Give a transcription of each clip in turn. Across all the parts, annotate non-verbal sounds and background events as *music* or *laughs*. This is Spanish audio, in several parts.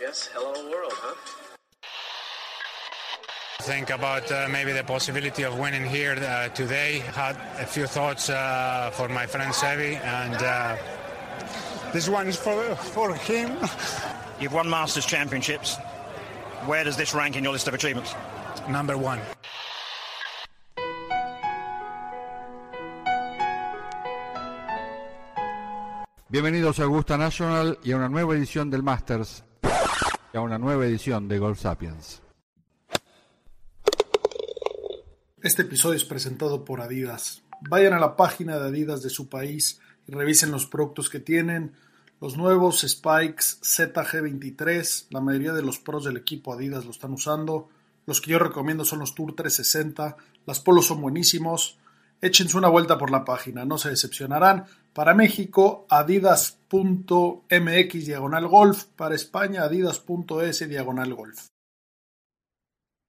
guess. Hello, world, huh? Think about uh, maybe the possibility of winning here uh, today. Had a few thoughts uh, for my friend Sevi, and uh, this one is for for him. *laughs* You've won Masters Championships. Where does this rank in your list of achievements? Number one. Bienvenidos a Augusta National y a una nueva edición del Masters y a una nueva edición de Golf Sapiens. Este episodio es presentado por Adidas. Vayan a la página de Adidas de su país y revisen los productos que tienen. Los nuevos Spikes ZG23, la mayoría de los pros del equipo Adidas lo están usando. Los que yo recomiendo son los Tour 360. Las polos son buenísimos. Échense una vuelta por la página, no se decepcionarán. Para México, adidas.mx diagonal golf. Para España, adidas.es diagonal golf.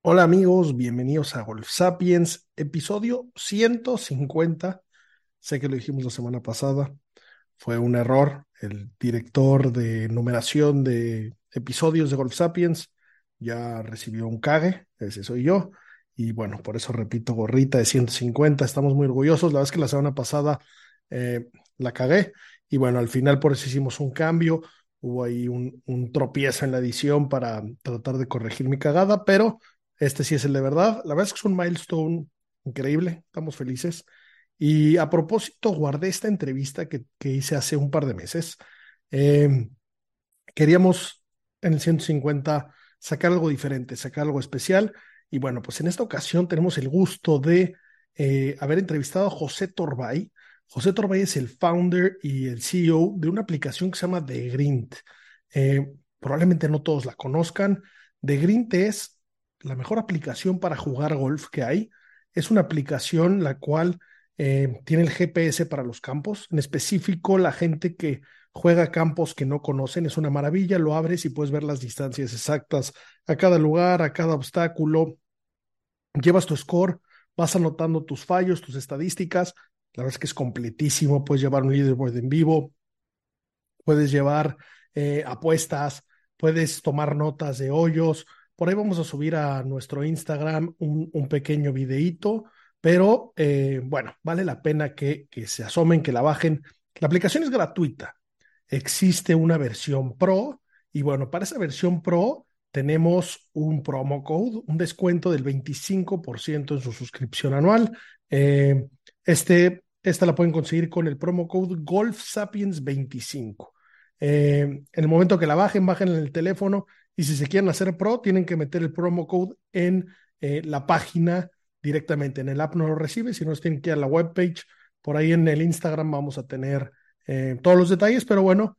Hola amigos, bienvenidos a Golf Sapiens, episodio 150. Sé que lo dijimos la semana pasada, fue un error. El director de numeración de episodios de Golf Sapiens ya recibió un cague, ese soy yo. Y bueno, por eso repito, gorrita de 150, estamos muy orgullosos. La verdad es que la semana pasada eh, la cagué y bueno, al final por eso hicimos un cambio. Hubo ahí un, un tropiezo en la edición para tratar de corregir mi cagada, pero este sí es el de verdad. La verdad es que es un milestone increíble, estamos felices. Y a propósito, guardé esta entrevista que, que hice hace un par de meses. Eh, queríamos en el 150 sacar algo diferente, sacar algo especial. Y bueno, pues en esta ocasión tenemos el gusto de eh, haber entrevistado a José Torbay. José Torbay es el founder y el CEO de una aplicación que se llama The Grint. Eh, probablemente no todos la conozcan. The Grint es la mejor aplicación para jugar golf que hay. Es una aplicación la cual eh, tiene el GPS para los campos, en específico la gente que juega campos que no conocen, es una maravilla, lo abres y puedes ver las distancias exactas a cada lugar, a cada obstáculo, llevas tu score, vas anotando tus fallos, tus estadísticas, la verdad es que es completísimo, puedes llevar un leaderboard en vivo, puedes llevar eh, apuestas, puedes tomar notas de hoyos, por ahí vamos a subir a nuestro Instagram un, pequeño videíto, pero eh, bueno, vale la pena que, que se asomen, que la bajen. La aplicación es gratuita. Existe una versión Pro y bueno, para esa versión Pro tenemos un promo code, un descuento del 25% en su suscripción anual. Eh, este, esta la pueden conseguir con el promo code Golf Sapiens 25. Eh, en el momento que la bajen, bajen en el teléfono y si se quieren hacer pro, tienen que meter el promo code en eh, la página directamente. En el app no lo recibe, si no tienen que ir a la webpage. Por ahí en el Instagram vamos a tener todos los detalles, pero bueno,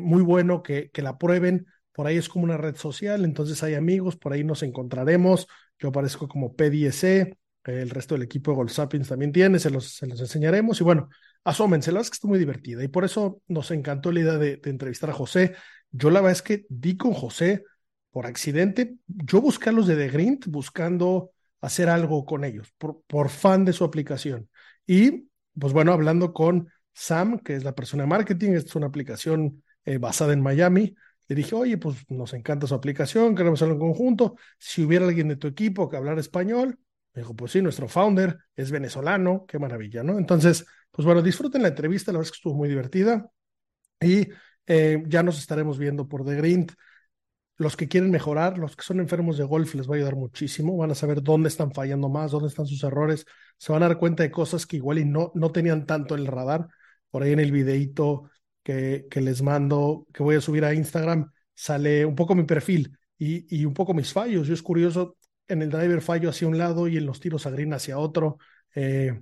muy bueno que, que la prueben. Por ahí es como una red social, entonces hay amigos, por ahí nos encontraremos. Yo aparezco como PDSE, el resto del equipo de Gold Sapiens también tiene, se los, se los enseñaremos. Y bueno, asómense, la verdad es que está muy divertida y por eso nos encantó la idea de, entrevistar a José. Yo la verdad es que di con José por accidente. Yo busqué a los de The Grint buscando hacer algo con ellos, por, fan de su aplicación. Y, pues bueno, hablando con Sam, que es la persona de marketing, es una aplicación eh, basada en Miami, le dije, oye, pues nos encanta su aplicación, queremos hacerlo en conjunto. Si hubiera alguien de tu equipo que hablara español, me dijo, pues sí, nuestro founder es venezolano, qué maravilla, ¿no? Entonces, pues bueno, disfruten la entrevista, la verdad es que estuvo muy divertida y eh, ya nos estaremos viendo por The Grint los que quieren mejorar, los que son enfermos de golf, les va a ayudar muchísimo. Van a saber dónde están fallando más, dónde están sus errores. Se van a dar cuenta de cosas que igual y no, no tenían tanto el radar. Por ahí en el videito que, que les mando, que voy a subir a Instagram, sale un poco mi perfil y, y un poco mis fallos. Yo es curioso, en el driver fallo hacia un lado y en los tiros a green hacia otro. Eh,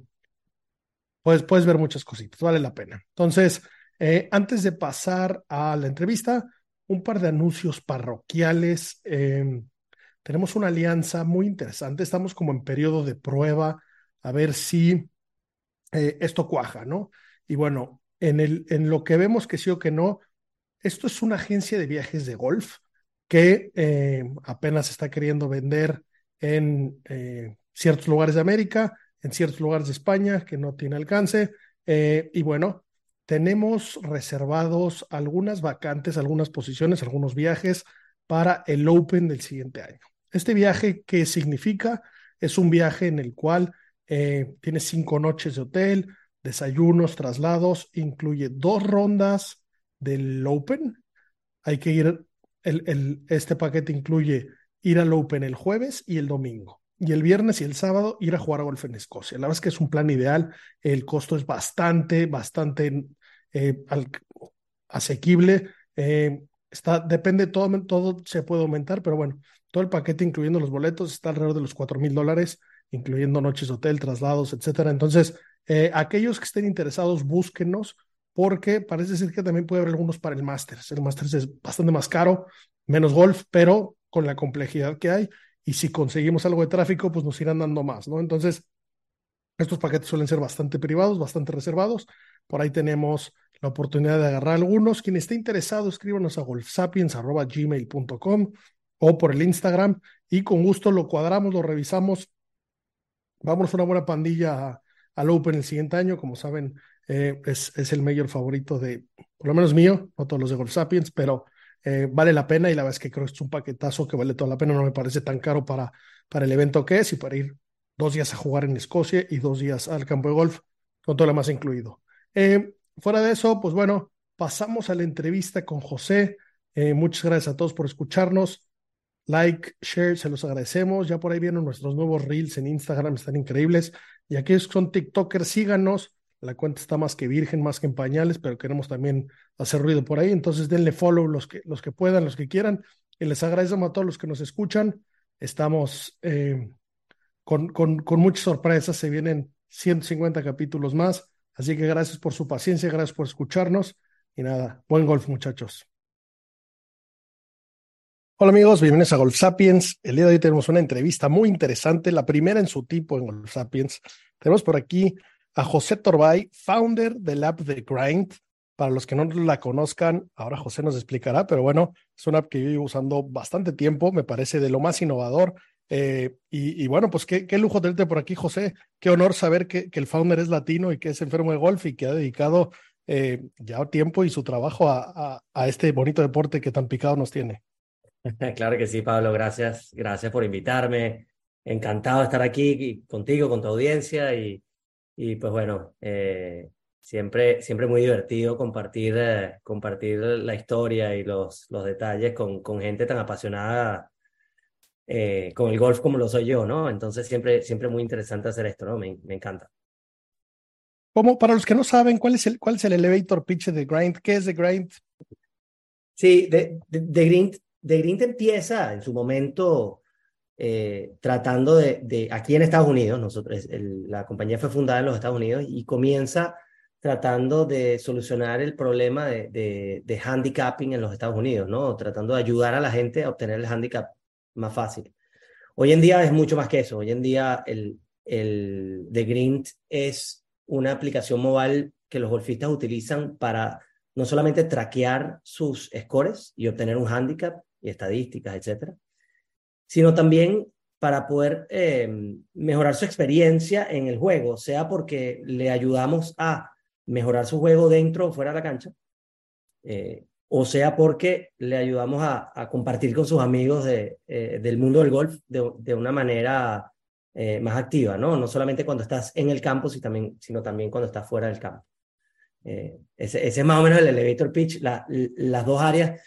pues puedes ver muchas cositas, vale la pena. Entonces, eh, antes de pasar a la entrevista, un par de anuncios parroquiales. Eh, tenemos una alianza muy interesante. Estamos como en periodo de prueba a ver si eh, esto cuaja, ¿no? Y bueno, en, el, en lo que vemos que sí o que no, esto es una agencia de viajes de golf que eh, apenas está queriendo vender en eh, ciertos lugares de América, en ciertos lugares de España que no tiene alcance. Eh, y bueno, tenemos reservados algunas vacantes, algunas posiciones, algunos viajes para el Open del siguiente año. Este viaje, ¿qué significa? Es un viaje en el cual eh, tiene cinco noches de hotel, desayunos, traslados, incluye dos rondas del Open. Hay que ir, el, el, este paquete incluye ir al Open el jueves y el domingo. Y el viernes y el sábado ir a jugar a golf en Escocia. La verdad es que es un plan ideal. El costo es bastante, bastante eh, asequible. Eh, está, depende, todo, todo se puede aumentar, pero bueno, todo el paquete, incluyendo los boletos, está alrededor de los 4 mil dólares, incluyendo noches de hotel, traslados, etcétera. Entonces, eh, aquellos que estén interesados, búsquenos, porque parece ser que también puede haber algunos para el Masters. El Masters es bastante más caro, menos golf, pero con la complejidad que hay. Y si conseguimos algo de tráfico, pues nos irán dando más, ¿no? Entonces, estos paquetes suelen ser bastante privados, bastante reservados. Por ahí tenemos la oportunidad de agarrar algunos. Quien esté interesado, escríbanos a golfsapiens.gmail.com o por el Instagram y con gusto lo cuadramos, lo revisamos. Vamos a una buena pandilla al Open el siguiente año. Como saben, eh, es, es, el mayor favorito de, por lo menos mío, no todos los de Golf Sapiens, pero eh, vale la pena y la verdad es que creo que es un paquetazo que vale toda la pena. No me parece tan caro para, para el evento que es y para ir dos días a jugar en Escocia y dos días al campo de golf, con todo lo más incluido. Eh, fuera de eso, pues bueno, pasamos a la entrevista con José. Eh, muchas gracias a todos por escucharnos. Like, share, se los agradecemos. Ya por ahí vienen nuestros nuevos reels en Instagram, están increíbles. Y aquellos que son TikTokers, síganos. La cuenta está más que virgen, más que en pañales, pero queremos también hacer ruido por ahí. Entonces denle follow los que, los que puedan, los que quieran. Y les agradecemos a todos los que nos escuchan. Estamos eh, con, con, con muchas sorpresas. Se vienen 150 capítulos más. Así que gracias por su paciencia, gracias por escucharnos. Y nada, buen golf muchachos. Hola amigos, bienvenidos a Golf Sapiens. El día de hoy tenemos una entrevista muy interesante, la primera en su tipo en Golf Sapiens. Tenemos por aquí a José Torbay, founder del app The Grind. Para los que no la conozcan, ahora José nos explicará, pero bueno, es una app que yo llevo usando bastante tiempo, me parece de lo más innovador. Eh, y, y, bueno, pues qué, qué, lujo tenerte por aquí, José. Qué honor saber que, que, el founder es latino y que es enfermo de golf y que ha dedicado eh, ya tiempo y su trabajo a, a, a este bonito deporte que tan picado nos tiene. *laughs* Claro que sí, Pablo, gracias, gracias por invitarme. Encantado de estar aquí contigo, con tu audiencia y, y pues bueno, eh, siempre, siempre muy divertido compartir, eh, compartir la historia y los, los detalles con, con gente tan apasionada eh, con el golf como lo soy yo, ¿no? Entonces siempre, siempre muy interesante hacer esto, ¿no? Me, me encanta. Como para los que no saben, ¿cuál es el, cuál es el elevator pitch de Grind? ¿Qué es The Grind? Sí, The, the, the Grind, The Grind empieza en su momento eh, tratando de, aquí en Estados Unidos, nosotros, la compañía fue fundada en los Estados Unidos y comienza tratando de solucionar el problema de, de, de, handicapping en los Estados Unidos, ¿no? Tratando de ayudar a la gente a obtener el handicap más fácil. Hoy en día es mucho más que eso. Hoy en día el, el The Grind es una aplicación móvil que los golfistas utilizan para no solamente traquear sus scores y obtener un handicap y estadísticas, etcétera, sino también para poder eh, mejorar su experiencia en el juego, sea porque le ayudamos a mejorar su juego dentro o fuera de la cancha, eh, o sea porque le ayudamos a, compartir con sus amigos de, eh, del mundo del golf de, una manera eh, más activa, ¿no? No solamente cuando estás en el campo, sino también, cuando estás fuera del campo. Ese, ese, es más o menos el elevator pitch, la, las dos áreas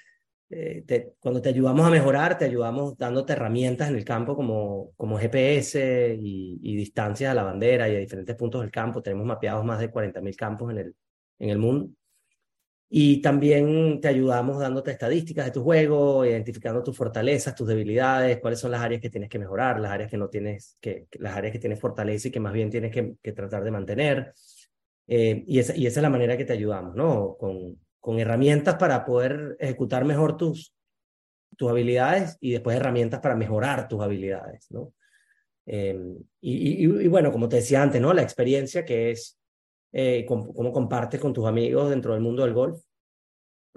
eh, te, cuando te ayudamos a mejorar, te ayudamos dándote herramientas en el campo como, como GPS y, y, distancias a la bandera y a diferentes puntos del campo. Tenemos mapeados más de 40.000 campos en el, en el mundo. Y también te ayudamos dándote estadísticas de tu juego, identificando tus fortalezas, tus debilidades, cuáles son las áreas que tienes que mejorar, las áreas que no tienes, que, las áreas que tienes fortaleza y que más bien tienes que, que tratar de mantener. Eh, y, esa, y esa es la manera que te ayudamos, ¿no? Con, con herramientas para poder ejecutar mejor tus, tus habilidades y después herramientas para mejorar tus habilidades, ¿no? Eh, y, bueno, como te decía antes, ¿no? La experiencia que es eh, cómo, compartes con tus amigos dentro del mundo del golf,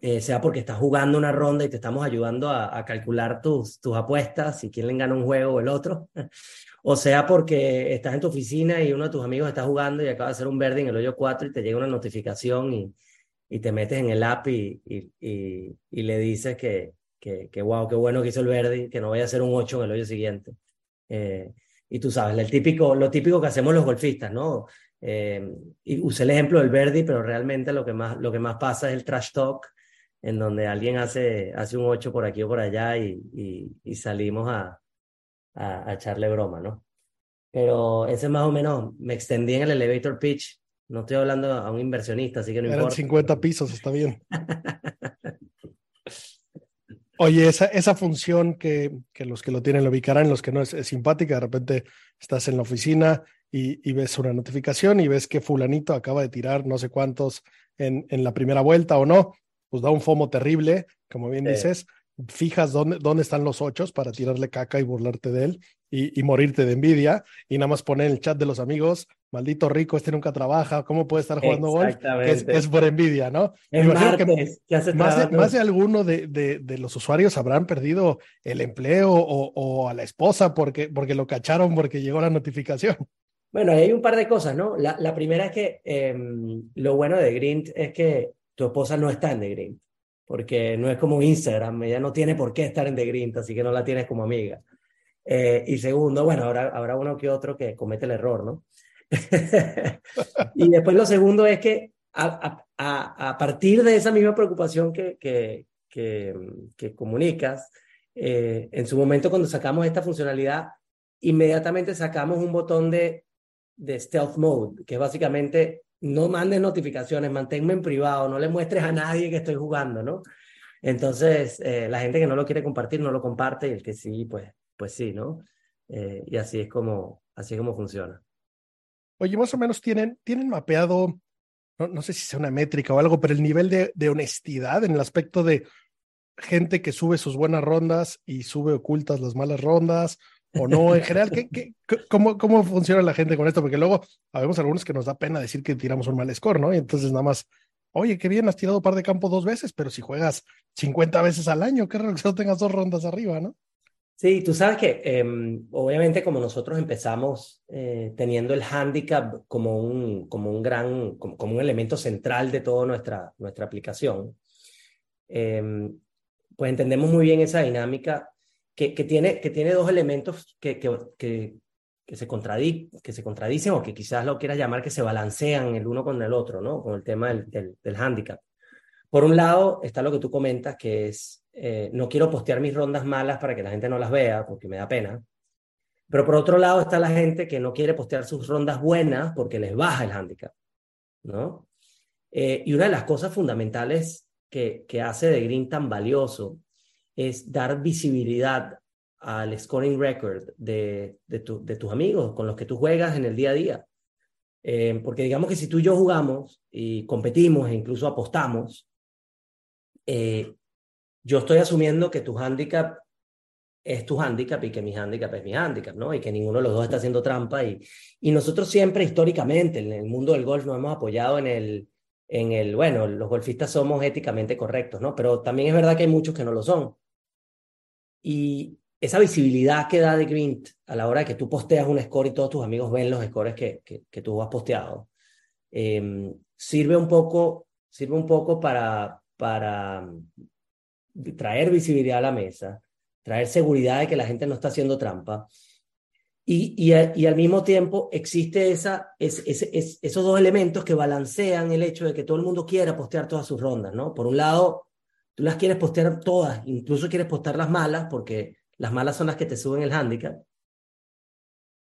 eh, sea porque estás jugando una ronda y te estamos ayudando a, a calcular tus, tus apuestas, si quién le gana un juego o el otro, *laughs* o sea porque estás en tu oficina y uno de tus amigos está jugando y acaba de hacer un verde en el hoyo 4 y te llega una notificación y, y te metes en el app y, y, y, le dices que, que, que wow, qué bueno que hizo el Verdi, que no vaya a ser un 8 en el hoyo siguiente. Eh, y tú sabes, el típico, lo típico que hacemos los golfistas, ¿no? Eh, y usé el ejemplo del Verdi, pero realmente lo que más, lo que más pasa es el trash talk, en donde alguien hace, hace un 8 por aquí o por allá y, y, y salimos a, a, a, echarle broma, ¿no? Pero ese más o menos, me extendí en el elevator pitch, no estoy hablando a un inversionista, así que no Eran importa. 50 pisos, está bien. Oye, esa, esa función que, que, los que lo tienen lo ubicarán, los que no es, es simpática, de repente estás en la oficina y, y, ves una notificación y ves que fulanito acaba de tirar no sé cuántos en, en la primera vuelta o no, pues da un fomo terrible, como bien sí. dices, fijas dónde, dónde están los ochos para tirarle caca y burlarte de él y, y, morirte de envidia y nada más poner en el chat de los amigos, maldito rico, este nunca trabaja, ¿cómo puede estar jugando golf? Es, es, por envidia, ¿no? Es martes, que más, de, más, de, alguno de, de, de, los usuarios habrán perdido el empleo o, o, a la esposa porque, porque lo cacharon porque llegó la notificación. Bueno, hay un par de cosas, ¿no? La, la primera es que eh, lo bueno de Grint es que tu esposa no está en The Grint porque no es como Instagram, ella no tiene por qué estar en The Grint, así que no la tienes como amiga. Eh, y segundo, bueno, habrá, habrá uno que otro que comete el error, ¿no? *laughs* y después lo segundo es que a, partir de esa misma preocupación que, que, que, que comunicas, eh, en su momento cuando sacamos esta funcionalidad, inmediatamente sacamos un botón de, de stealth mode, que es básicamente no mandes notificaciones, manténme en privado, no le muestres a nadie que estoy jugando, ¿no? Entonces, eh, la gente que no lo quiere compartir no lo comparte y el que sí, pues, pues sí, ¿no? Eh, y así es como, así es como funciona. Oye, más o menos tienen, tienen mapeado, no, sé si sea una métrica o algo, pero el nivel de, honestidad en el aspecto de gente que sube sus buenas rondas y sube ocultas las malas rondas, o no, en general, ¿qué, qué, cómo, ¿cómo funciona la gente con esto? Porque luego habemos algunos que nos da pena decir que tiramos un mal score, ¿no? Y entonces nada más, oye, qué bien, has tirado par de campo dos veces, pero si juegas 50 veces al año, qué solo tengas dos rondas arriba, ¿no? Sí, tú sabes que eh, obviamente como nosotros empezamos eh, teniendo el handicap como un, como un gran, como, un elemento central de toda nuestra, nuestra aplicación, eh, pues entendemos muy bien esa dinámica que, que, tiene, que tiene dos elementos que, que, que, se contradi que se contradicen o que quizás lo quieras llamar que se balancean el uno con el otro, ¿no? Con el tema del, del handicap. Por un lado está lo que tú comentas, que es, eh, no quiero postear mis rondas malas para que la gente no las vea, porque me da pena. Pero por otro lado está la gente que no quiere postear sus rondas buenas porque les baja el handicap, ¿no? Eh, y una de las cosas fundamentales que, que hace de Green tan valioso es dar visibilidad al scoring record de, de, tu, de, tus amigos con los que tú juegas en el día a día. Eh, porque digamos que si tú y yo jugamos y competimos e incluso apostamos, yo estoy asumiendo que tu handicap es tu handicap y que mi handicap es mi handicap, ¿no? Y que ninguno de los dos está haciendo trampa. Y, y nosotros siempre históricamente en el mundo del golf nos hemos apoyado en el, en el, bueno, los golfistas somos éticamente correctos, ¿no? Pero también es verdad que hay muchos que no lo son. Y esa visibilidad que da de Grint a la hora de que tú posteas un score y todos tus amigos ven los scores que, que, que tú has posteado, eh, sirve un poco, sirve un poco para, para traer visibilidad a la mesa, traer seguridad de que la gente no está haciendo trampa. Y, y, al mismo tiempo existe esa, es, es, es, esos dos elementos que balancean el hecho de que todo el mundo quiera postear todas sus rondas, ¿no? Por un lado, tú las quieres postear todas, incluso quieres postear las malas, porque las malas son las que te suben el handicap.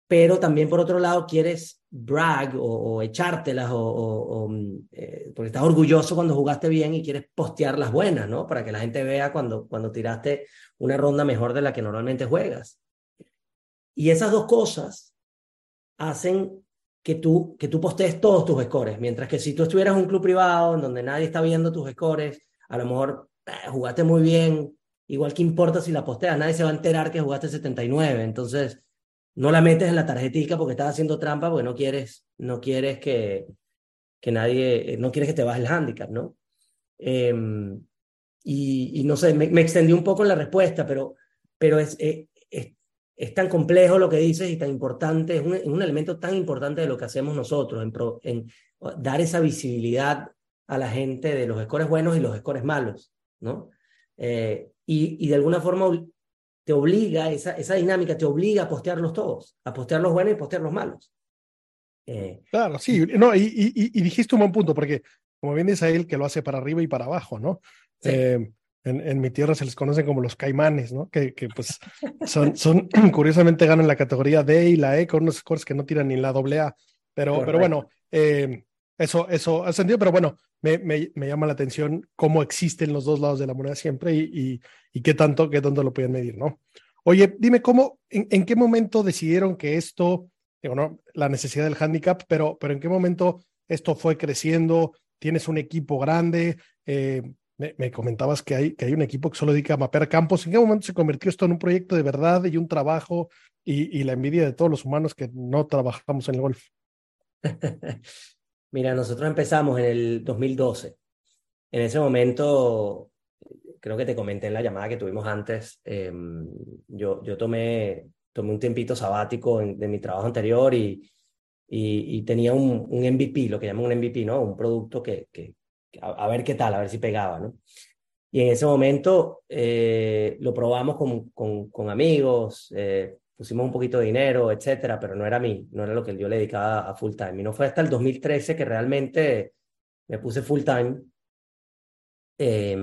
Pero también por otro lado quieres brag o, o echártelas o, o, o eh, porque estás orgulloso cuando jugaste bien y quieres postear las buenas, ¿no? Para que la gente vea cuando, cuando tiraste una ronda mejor de la que normalmente juegas. Y esas dos cosas hacen que tú, que tú postees todos tus scores, mientras que si tú estuvieras en un club privado en donde nadie está viendo tus scores, a lo mejor eh, jugaste muy bien, igual que importa si la posteas, nadie se va a enterar que jugaste 79, entonces no la metes en la tarjetica porque estás haciendo trampa porque no quieres, no quieres que, que nadie, no quieres que te baje el handicap, ¿no? Eh, y, no sé, me, me, extendí un poco en la respuesta, pero, pero es, es, es, es, tan complejo lo que dices y tan importante, es un, un elemento tan importante de lo que hacemos nosotros, en, pro, en dar esa visibilidad a la gente de los scores buenos y los scores malos, ¿no? Eh, y, y, de alguna forma te obliga, esa, esa dinámica te obliga a postearlos todos, a postear los buenos y postear los malos. Eh, claro, sí, no, y, y, y, dijiste un buen punto, porque como bien dice él, que lo hace para arriba y para abajo, ¿no? Eh, en, en, mi tierra se les conocen como los caimanes, ¿no? Que, que pues son, son, *clears throat* curiosamente ganan la categoría D y la E con unos scores que no tiran ni la doble A. Pero, pero bueno, eh, eso, eso ha sentido, pero bueno, me, me, me, llama la atención cómo existen los dos lados de la moneda siempre y, y, y qué tanto, qué tanto lo pueden medir, ¿no? Oye, dime cómo, en, en, qué momento decidieron que esto, digo, no, la necesidad del handicap, pero, pero en qué momento esto fue creciendo, tienes un equipo grande, eh, me, comentabas que hay, que hay un equipo que solo dedica a mapear campos. ¿En qué momento se convirtió esto en un proyecto de verdad y un trabajo y, y la envidia de todos los humanos que no trabajamos en el golf? *laughs* Mira, nosotros empezamos en el 2012. En ese momento, creo que te comenté en la llamada que tuvimos antes, eh, yo, yo tomé, tomé un tiempito sabático de mi trabajo anterior y, y, tenía un, un, MVP, lo que llaman un MVP, ¿no? Un producto que, que, a, ver qué tal, a ver si pegaba, ¿no? Y en ese momento eh, lo probamos con, con, con amigos, eh, pusimos un poquito de dinero, etcétera, pero no era mí, no era lo que yo le dedicaba a full time. Y no fue hasta el 2013 que realmente me puse full time. Eh,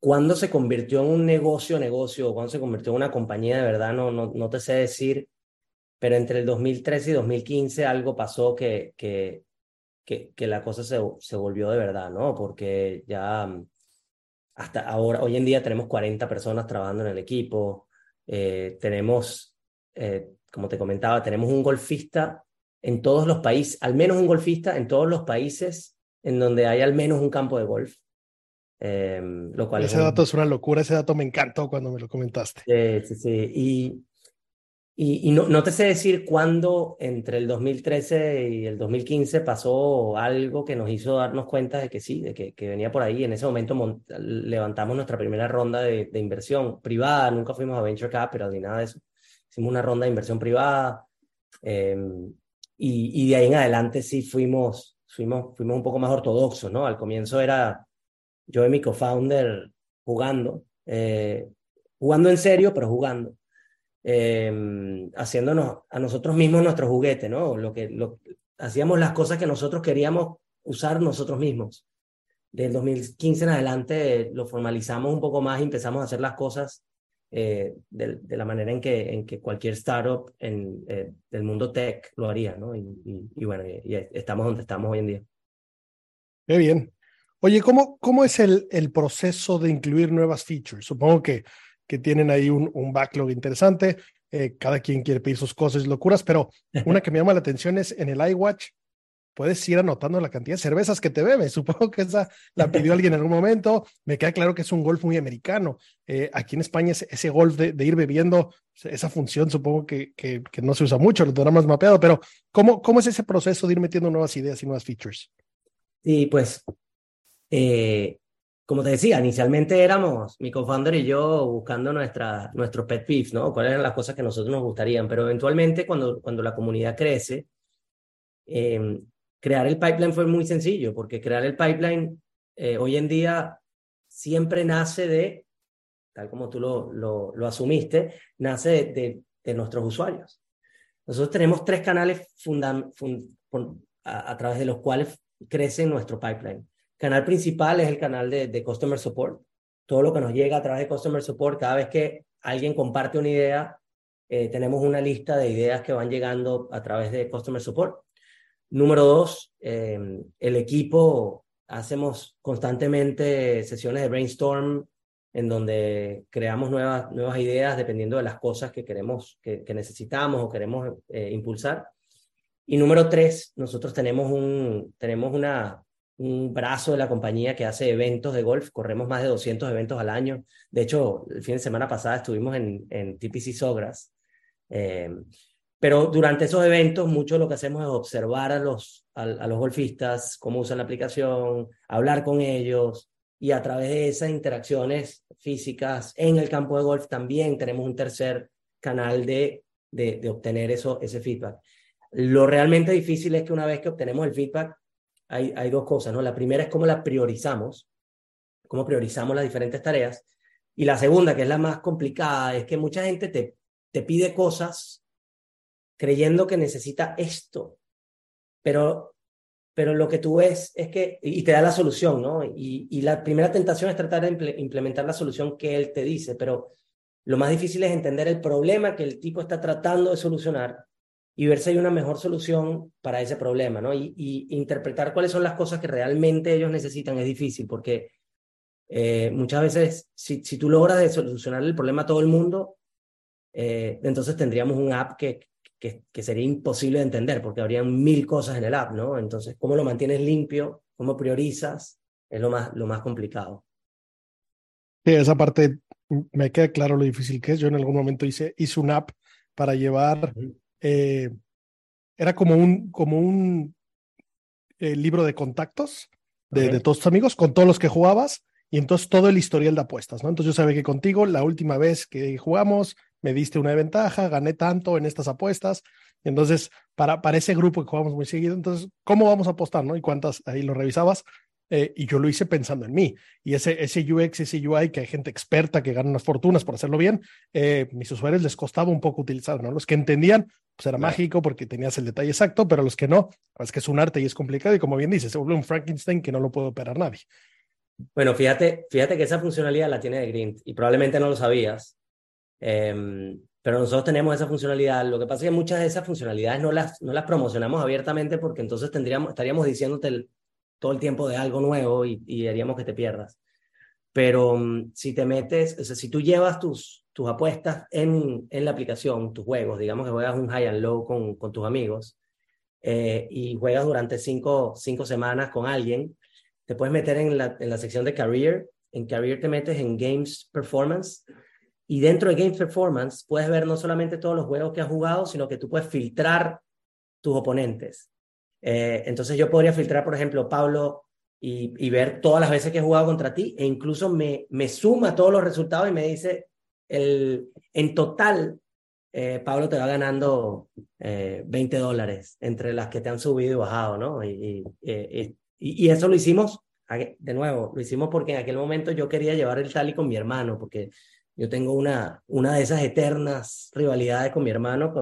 cuando se convirtió en un negocio, negocio, cuando se convirtió en una compañía de verdad, no, no, no te sé decir, pero entre el 2013 y 2015 algo pasó que, que, que, que, la cosa se, se volvió de verdad, ¿no? Porque ya mm, hasta ahora, hoy en día tenemos 40 personas trabajando en el equipo, eh, tenemos, eh, como te comentaba, tenemos un golfista en todos los países, al menos un golfista en todos los países en donde hay al menos un campo de golf. Eh, lo cual ese es dato es una locura, ese dato me encantó cuando me lo comentaste. Sí, sí, sí. Y, y, y no, no, te sé decir cuándo entre el 2013 y el 2015 pasó algo que nos hizo darnos cuenta de que sí, de que, que venía por ahí. En ese momento levantamos nuestra primera ronda de, de, inversión privada, nunca fuimos a Venture Capital ni nada de eso. Hicimos una ronda de inversión privada eh, y, y, de ahí en adelante sí fuimos, fuimos, fuimos un poco más ortodoxos, ¿no? Al comienzo era yo y mi co-founder jugando, eh, jugando en serio, pero jugando eh, haciéndonos a nosotros mismos nuestro juguete, ¿no? Lo que, lo, hacíamos las cosas que nosotros queríamos usar nosotros mismos. Del 2015 en adelante lo formalizamos un poco más y empezamos a hacer las cosas eh, de, de, la manera en que, en que cualquier startup en, eh, del mundo tech lo haría, ¿no? Y, y, y bueno, y, estamos donde estamos hoy en día. Qué bien. Oye, ¿cómo, cómo es el, el proceso de incluir nuevas features? Supongo que que tienen ahí un, un backlog interesante. Eh, cada quien quiere pedir sus cosas y locuras, pero una que me llama la atención es en el iWatch, puedes ir anotando la cantidad de cervezas que te bebes. *laughs* Supongo que esa la pidió alguien en algún momento. Me queda claro que es un golf muy americano. Eh, aquí en España ese, ese golf de, de, ir bebiendo, esa función supongo que, que, que, no se usa mucho, lo tendrá más mapeado, pero ¿cómo, ¿cómo es ese proceso de ir metiendo nuevas ideas y nuevas features? Sí, pues eh, como te decía, inicialmente éramos mi co-founder y yo buscando nuestra, nuestros pet peeves, ¿no? Cuáles eran las cosas que a nosotros nos gustarían, pero eventualmente cuando, cuando la comunidad crece, eh, crear el pipeline fue muy sencillo, porque crear el pipeline eh, hoy en día siempre nace de, tal como tú lo, lo, lo asumiste, nace de, de, de, nuestros usuarios. Nosotros tenemos tres canales funda, fund, a, a través de los cuales crece nuestro pipeline canal principal es el canal de, de, Customer Support. Todo lo que nos llega a través de Customer Support, cada vez que alguien comparte una idea, eh, tenemos una lista de ideas que van llegando a través de Customer Support. Número dos, eh, el equipo, hacemos constantemente sesiones de brainstorm en donde creamos nuevas, nuevas ideas dependiendo de las cosas que queremos, que, que necesitamos o queremos eh, impulsar. Y número tres, nosotros tenemos, un, tenemos una, un brazo de la compañía que hace eventos de golf. Corremos más de 200 eventos al año. De hecho, el fin de semana pasada estuvimos en, en TPC Sogras. Eh, pero durante esos eventos, mucho lo que hacemos es observar a los, a, los golfistas, cómo usan la aplicación, hablar con ellos. Y a través de esas interacciones físicas en el campo de golf también tenemos un tercer canal de, de, de obtener eso, ese feedback. Lo realmente difícil es que una vez que obtenemos el feedback, hay, dos cosas, ¿no? La primera es cómo la priorizamos. cómo priorizamos las diferentes tareas. Y la segunda, que es la más complicada, es que mucha gente te, pide cosas creyendo que necesita esto, pero, pero lo que tú ves es que, y te da la solución, ¿no? Y la primera tentación es tratar de implementar la solución que él te dice, pero lo más difícil es entender el problema que el tipo está tratando de solucionar y ver si hay una mejor solución para ese problema, ¿no? Y, y interpretar cuáles son las cosas que realmente ellos necesitan es difícil porque eh, muchas veces si, si tú logras de solucionar el problema a todo el mundo, eh, entonces tendríamos un app que, que, que, sería imposible de entender porque habrían mil cosas en el app, ¿no? Entonces, ¿cómo lo mantienes limpio? ¿Cómo priorizas? Es lo más, lo más complicado. Sí, esa parte me queda claro lo difícil que es. Yo en algún momento hice, hice una app para llevar eh, era como un, como un eh, libro de contactos de, todos tus amigos, con todos los que jugabas, y entonces todo el historial de apuestas, ¿no? Entonces yo sabía que contigo, la última vez que jugamos, me diste una ventaja, gané tanto en estas apuestas, entonces para, para ese grupo que jugamos muy seguido, entonces, ¿cómo vamos a apostar, no? Y cuántas, ahí lo revisabas, eh, y yo lo hice pensando en mí. Y ese, ese UX, ese UI, que hay gente experta que gana unas fortunas por hacerlo bien, eh, mis usuarios les costaba un poco utilizar, ¿no? Los que entendían, pues era mágico porque tenías el detalle exacto, pero los que no, es que es un arte y es complicado y como bien dices, se vuelve un Frankenstein que no lo puede operar nadie. Bueno, fíjate, fíjate que esa funcionalidad la tiene de Grint y probablemente no lo sabías, em, pero nosotros tenemos esa funcionalidad. Lo que pasa es que muchas de esas funcionalidades no las, no las promocionamos abiertamente porque entonces tendríamos, estaríamos diciéndote el, todo el tiempo de algo nuevo y, haríamos que te pierdas. Pero mm, si te metes, o sea, si tú llevas tus, tus apuestas en, en la aplicación, tus juegos, digamos que juegas un high and low con, con tus amigos eh, y juegas durante cinco, cinco semanas con alguien, te puedes meter en la, en la sección de career. En career te metes en games performance y dentro de games performance puedes ver no solamente todos los juegos que has jugado, sino que tú puedes filtrar tus oponentes. Eh, entonces yo podría filtrar, por ejemplo, Pablo y, ver todas las veces que he jugado contra ti e incluso me, me suma todos los resultados y me dice, el, en total, eh, Pablo te va ganando 20 eh, dólares entre las que te han subido y bajado, ¿no? Y, y, y, eso lo hicimos, de nuevo, lo hicimos porque en aquel momento yo quería llevar el tally con mi hermano, porque yo tengo una, una de esas eternas rivalidades con mi hermano,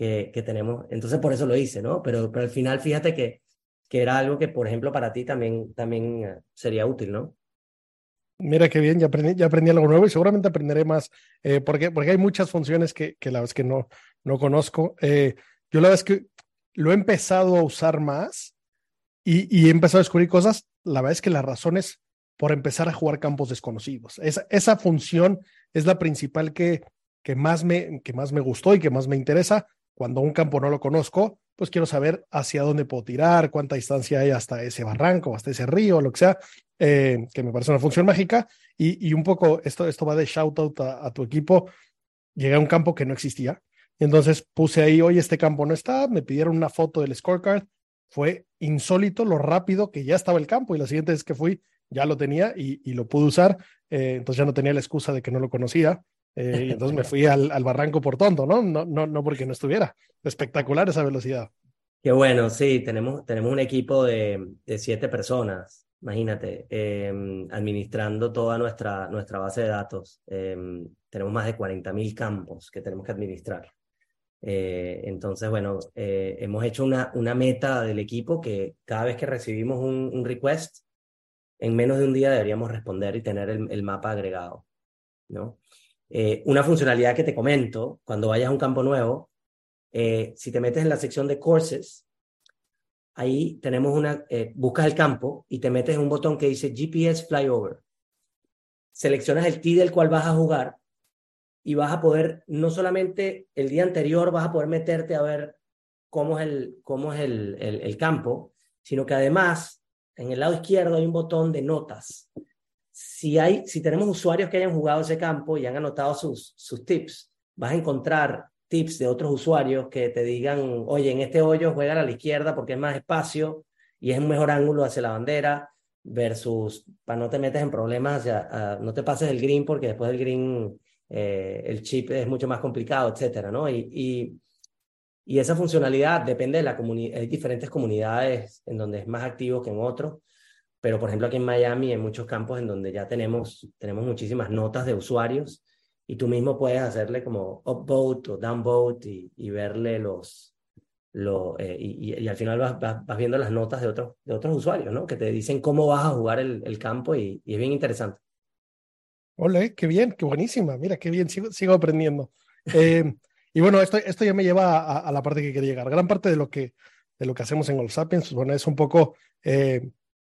que, tenemos. Entonces por eso lo hice, ¿no? Pero, pero al final fíjate que, que era algo que, por ejemplo, para ti también, también eh, sería útil, ¿no? Mira qué bien, ya aprendí, ya aprendí algo nuevo y seguramente aprenderé más, eh, porque, porque hay muchas funciones que, que la vez que no, no conozco. Eh, yo la vez que lo he empezado a usar más y, y, he empezado a descubrir cosas, la verdad es que la razón es por empezar a jugar campos desconocidos. Esa, esa función es la principal que, que, más me, que más me gustó y que más me interesa, cuando un campo no lo conozco, pues quiero saber hacia dónde puedo tirar, cuánta distancia hay hasta ese barranco, hasta ese río, lo que sea, eh, que me parece una función mágica. Y, un poco, esto, esto va de shout out a, tu equipo. Llegué a un campo que no existía. entonces puse ahí, oye, este campo no está, me pidieron una foto del scorecard. Fue insólito lo rápido que ya estaba el campo y la siguiente vez que fui ya lo tenía y, y lo pude usar. Eh, entonces ya no tenía la excusa de que no lo conocía. Eh, y entonces me *laughs* fui al, al, barranco por tonto, ¿no? ¿no? No, no porque no estuviera. Espectacular esa velocidad. Qué bueno, sí, tenemos, tenemos un equipo de, de siete personas, imagínate, eh, administrando toda nuestra, nuestra base de datos. Eh, tenemos más de 40.000 campos que tenemos que administrar. Eh, entonces, bueno, eh, hemos hecho una, una meta del equipo que cada vez que recibimos un, un request, en menos de un día deberíamos responder y tener el, el mapa agregado, ¿no? Eh, una funcionalidad que te comento, cuando vayas a un campo nuevo, eh, si te metes en la sección de courses, ahí tenemos una, eh, buscas el campo y te metes en un botón que dice GPS Flyover. Seleccionas el tee del cual vas a jugar y vas a poder, no solamente el día anterior vas a poder meterte a ver cómo es el, cómo es el, el, el campo, sino que además en el lado izquierdo hay un botón de notas si, hay, si tenemos usuarios que hayan jugado ese campo y han anotado sus, sus tips, vas a encontrar tips de otros usuarios que te digan, oye, en este hoyo juega a la izquierda porque es más espacio y es un mejor ángulo hacia la bandera versus para no te metes en problemas, ya, no te pases el green porque después del green eh, el chip es mucho más complicado, etcétera, ¿no? Y, y, y esa funcionalidad depende de la comunidad, hay diferentes comunidades en donde es más activo que en otros, pero por ejemplo aquí en Miami hay muchos campos en donde ya tenemos, tenemos muchísimas notas de usuarios y tú mismo puedes hacerle como upvote o downvote y, y verle los, lo, eh, y, y, al final vas, vas, viendo las notas de otros, de otros usuarios, ¿no? Que te dicen cómo vas a jugar el, el campo y, y, es bien interesante. Ole, qué bien, qué buenísima. Mira, qué bien, sigo, sigo aprendiendo. Eh, y bueno, esto, esto ya me lleva a, a, la parte que quería llegar. Gran parte de lo que, de lo que hacemos en Golf Sapiens, pues, bueno, es un poco, eh,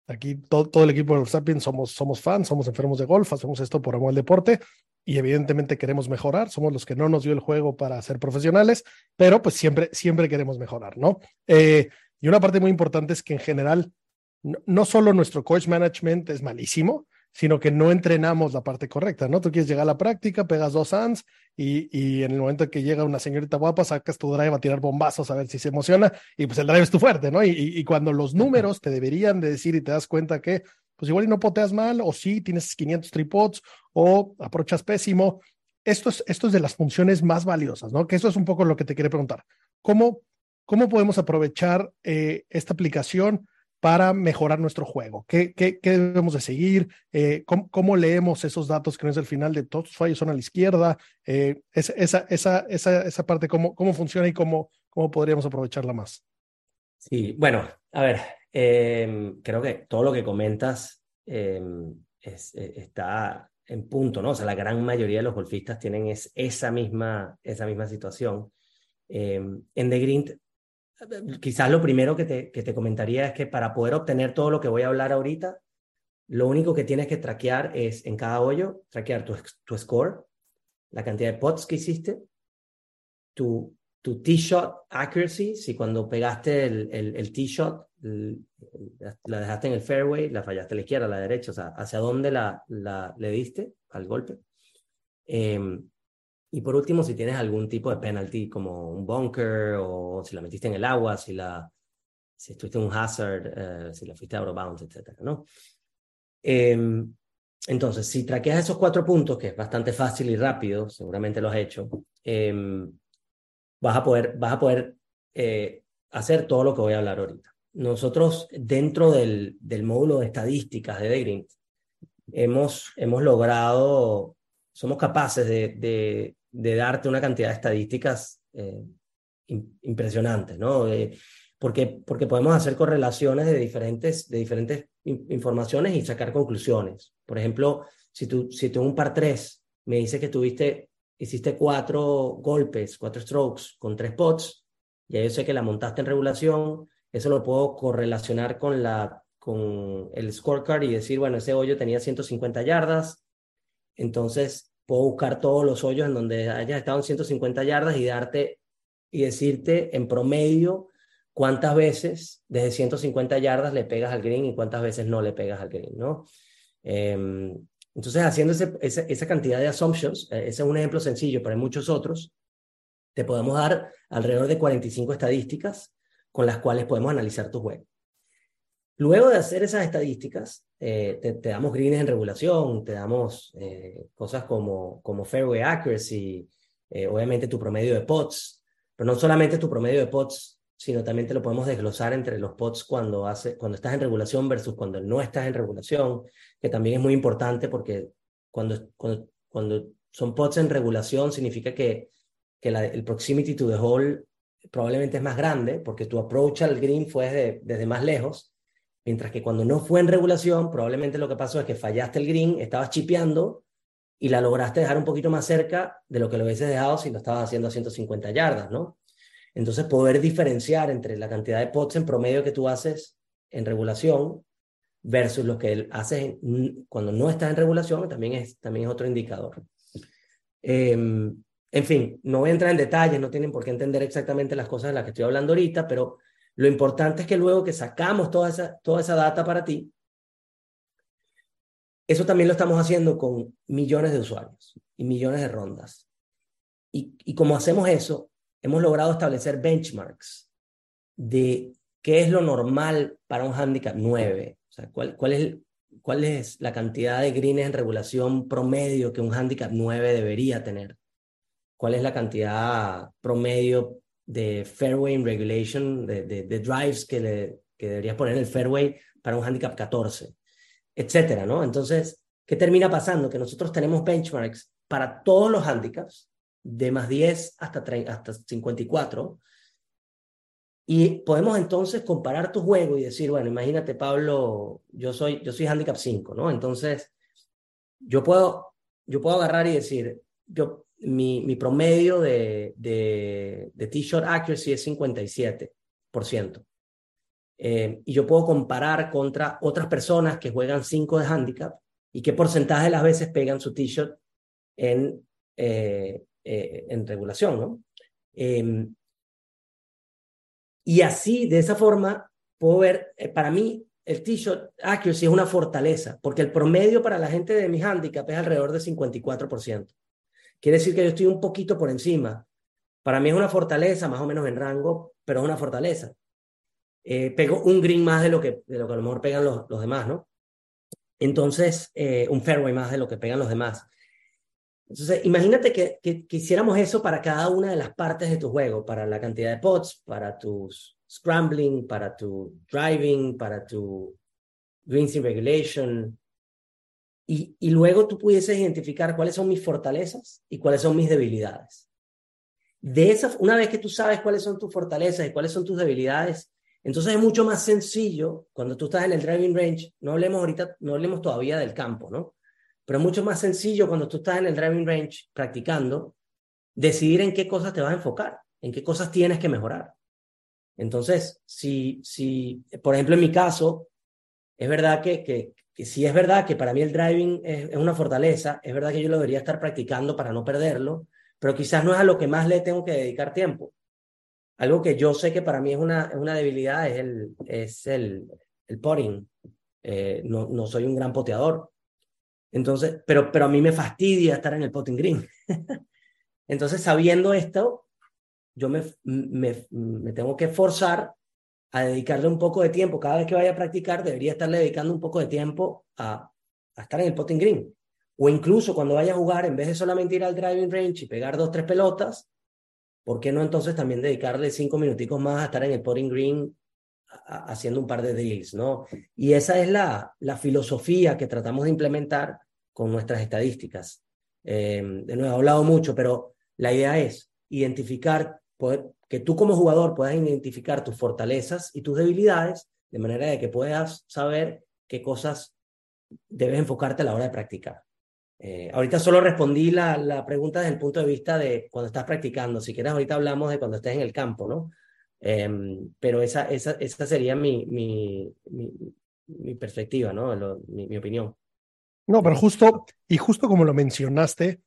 aquí todo, todo, el equipo de Golf Sapiens somos, somos fans, somos enfermos de golf, hacemos esto por amor al deporte y evidentemente queremos mejorar, somos los que no nos dio el juego para ser profesionales, pero pues siempre, siempre queremos mejorar, ¿no? Eh, y una parte muy importante es que en general, no, no, solo nuestro coach management es malísimo, sino que no entrenamos la parte correcta, ¿no? Tú quieres llegar a la práctica, pegas dos hands y, y en el momento que llega una señorita guapa, sacas tu drive a tirar bombazos a ver si se emociona y pues el drive es tu fuerte, ¿no? Y, y, y cuando los números te deberían de decir y te das cuenta que pues igual y no poteas mal, o sí, tienes 500 tripods, o aprovechas pésimo. Esto es, esto es de las funciones más valiosas, ¿no? Que eso es un poco lo que te quiere preguntar. ¿Cómo, cómo podemos aprovechar eh, esta aplicación para mejorar nuestro juego? ¿Qué, qué, debemos de seguir? Eh, ¿cómo, ¿cómo, leemos esos datos que no es el final de todos los fallos son a la izquierda? Eh, esa, esa, esa, esa, parte, ¿cómo, ¿cómo funciona y cómo, cómo podríamos aprovecharla más? Sí, bueno, a ver, eh, creo que todo lo que comentas eh, es, está en punto, ¿no? O sea, la gran mayoría de los golfistas tienen es, esa, misma, esa misma situación. Eh, en The Green, quizás lo primero que te, que te comentaría es que para poder obtener todo lo que voy a hablar ahorita, lo único que tienes que traquear es en cada hoyo, traquear tu, tu score, la cantidad de pots que hiciste, tu, tu tee shot accuracy, si cuando pegaste el, el, el tee shot la dejaste en el fairway, la fallaste a la izquierda, a la derecha, o sea, hacia dónde la, la le diste al golpe. Eh, y por último, si tienes algún tipo de penalty, como un bunker, o si la metiste en el agua, si la si estuviste un hazard, eh, si la fuiste out of bounds, etcétera, ¿no? Eh, entonces, si traqueas esos cuatro puntos, que es bastante fácil y rápido, seguramente lo has hecho, vas a poder, vas a poder hacer todo lo que voy a hablar ahorita nosotros dentro del, del módulo de estadísticas de Dagrint hemos, hemos logrado, somos capaces de, de, darte una cantidad de estadísticas eh, impresionantes, ¿no? De, porque, porque podemos hacer correlaciones de diferentes, de diferentes informaciones y sacar conclusiones. Por ejemplo, si tú, si tú en un par 3 me dices que tuviste, hiciste cuatro golpes, cuatro strokes con tres pots, ya yo sé que la montaste en regulación, eso lo puedo correlacionar con, la, con el scorecard y decir, bueno, ese hoyo tenía 150 yardas, entonces puedo buscar todos los hoyos en donde hayas estado en 150 yardas y darte y decirte en promedio cuántas veces desde 150 yardas le pegas al green y cuántas veces no le pegas al green, ¿no? Eh, entonces, haciendo ese, esa, esa cantidad de assumptions, eh, ese es un ejemplo sencillo, pero hay muchos otros, te podemos dar alrededor de 45 estadísticas con las cuales podemos analizar tu juego. Luego de hacer esas estadísticas, eh, te, damos greens en regulación, te damos eh, cosas como, como fairway accuracy, eh, obviamente tu promedio de pots, pero no solamente tu promedio de pots, sino también te lo podemos desglosar entre los pots cuando, hace, cuando estás en regulación versus cuando no estás en regulación, que también es muy importante porque cuando, cuando, cuando son pots en regulación significa que, que la, el proximity to the hole probablemente es más grande porque tu approach al green fue desde, desde más lejos, mientras que cuando no fue en regulación, probablemente lo que pasó es que fallaste el green, estabas chipeando y la lograste dejar un poquito más cerca de lo que lo hubieses dejado si lo estabas haciendo a 150 yardas, ¿no? Entonces, poder diferenciar entre la cantidad de pots en promedio que tú haces en regulación versus lo que haces en, cuando no estás en regulación también es, también es otro indicador. Eh, en fin, no voy a entrar en detalles, no tienen por qué entender exactamente las cosas de las que estoy hablando ahorita, pero lo importante es que luego que sacamos toda esa, toda esa data para ti, eso también lo estamos haciendo con millones de usuarios y millones de rondas. Y, como hacemos eso, hemos logrado establecer benchmarks de qué es lo normal para un handicap 9, o sea, cuál, cuál, es, cuál es la cantidad de greens en regulación promedio que un handicap 9 debería tener cuál es la cantidad promedio de fairway regulation, de, de, drives que, le, que deberías poner en el fairway para un handicap 14, etcétera, ¿no? Entonces, ¿qué termina pasando? Que nosotros tenemos benchmarks para todos los handicaps, de más 10 hasta, hasta 54, y podemos entonces comparar tu juego y decir, bueno, imagínate, Pablo, yo soy, yo soy handicap 5, ¿no? Entonces, yo puedo, yo puedo agarrar y decir, yo, mi, promedio de, de, de t-shirt accuracy es 57%. Eh, y yo puedo comparar contra otras personas que juegan 5 de handicap y qué porcentaje de las veces pegan su t-shirt en, eh, eh, en regulación, ¿no? Em, y así, de esa forma, puedo ver, para mí, el t-shirt accuracy es una fortaleza, porque el promedio para la gente de mi handicap es alrededor de 54%. Quiere decir que yo estoy un poquito por encima. Para mí es una fortaleza, más o menos en rango, pero es una fortaleza. Eh, pego un green más de lo, que, de lo que a lo mejor pegan los, los demás, ¿no? Entonces, eh, un fairway más de lo que pegan los demás. Entonces, imagínate que, que, hiciéramos eso para cada una de las partes de tu juego, para la cantidad de pots, para tus scrambling, para tu driving, para tu greens in regulation, y, luego tú pudieses identificar cuáles son mis fortalezas y cuáles son mis debilidades. De esas, una vez que tú sabes cuáles son tus fortalezas y cuáles son tus debilidades, entonces es mucho más sencillo cuando tú estás en el driving range, no hablemos ahorita, no hablemos todavía del campo, ¿no? Pero es mucho más sencillo cuando tú estás en el driving range practicando, decidir en qué cosas te vas a enfocar, en qué cosas tienes que mejorar. Entonces, si, si por ejemplo, en mi caso, es verdad que, que, que si es verdad que para mí el driving es, es, una fortaleza, es verdad que yo lo debería estar practicando para no perderlo, pero quizás no es a lo que más le tengo que dedicar tiempo. Algo que yo sé que para mí es una, una debilidad es el, es el, el potting. Eh, no, no soy un gran poteador. Entonces, pero, pero a mí me fastidia estar en el potting green. *laughs* Entonces, sabiendo esto, yo me, me, me, tengo que forzar a dedicarle un poco de tiempo. Cada vez que vaya a practicar, debería estarle dedicando un poco de tiempo a, estar en el potting green. O incluso cuando vaya a jugar, en vez de solamente ir al driving range y pegar dos, tres pelotas, ¿por qué no entonces también dedicarle cinco minuticos más a estar en el potting green haciendo un par de drills, ¿no? Y esa es la, la filosofía que tratamos de implementar con nuestras estadísticas. Eh, de nuevo, he hablado mucho, pero la idea es identificar, poder, que tú como jugador puedas identificar tus fortalezas y tus debilidades, de manera de que puedas saber qué cosas debes enfocarte a la hora de practicar. Eh, ahorita solo respondí la, la, pregunta desde el punto de vista de cuando estás practicando. Si quieres, ahorita hablamos de cuando estés en el campo, ¿no? Eh, pero esa, esa, esa sería mi, mi, mi, perspectiva, ¿no? Mi, mi, opinión. No, pero justo, y justo como lo mencionaste,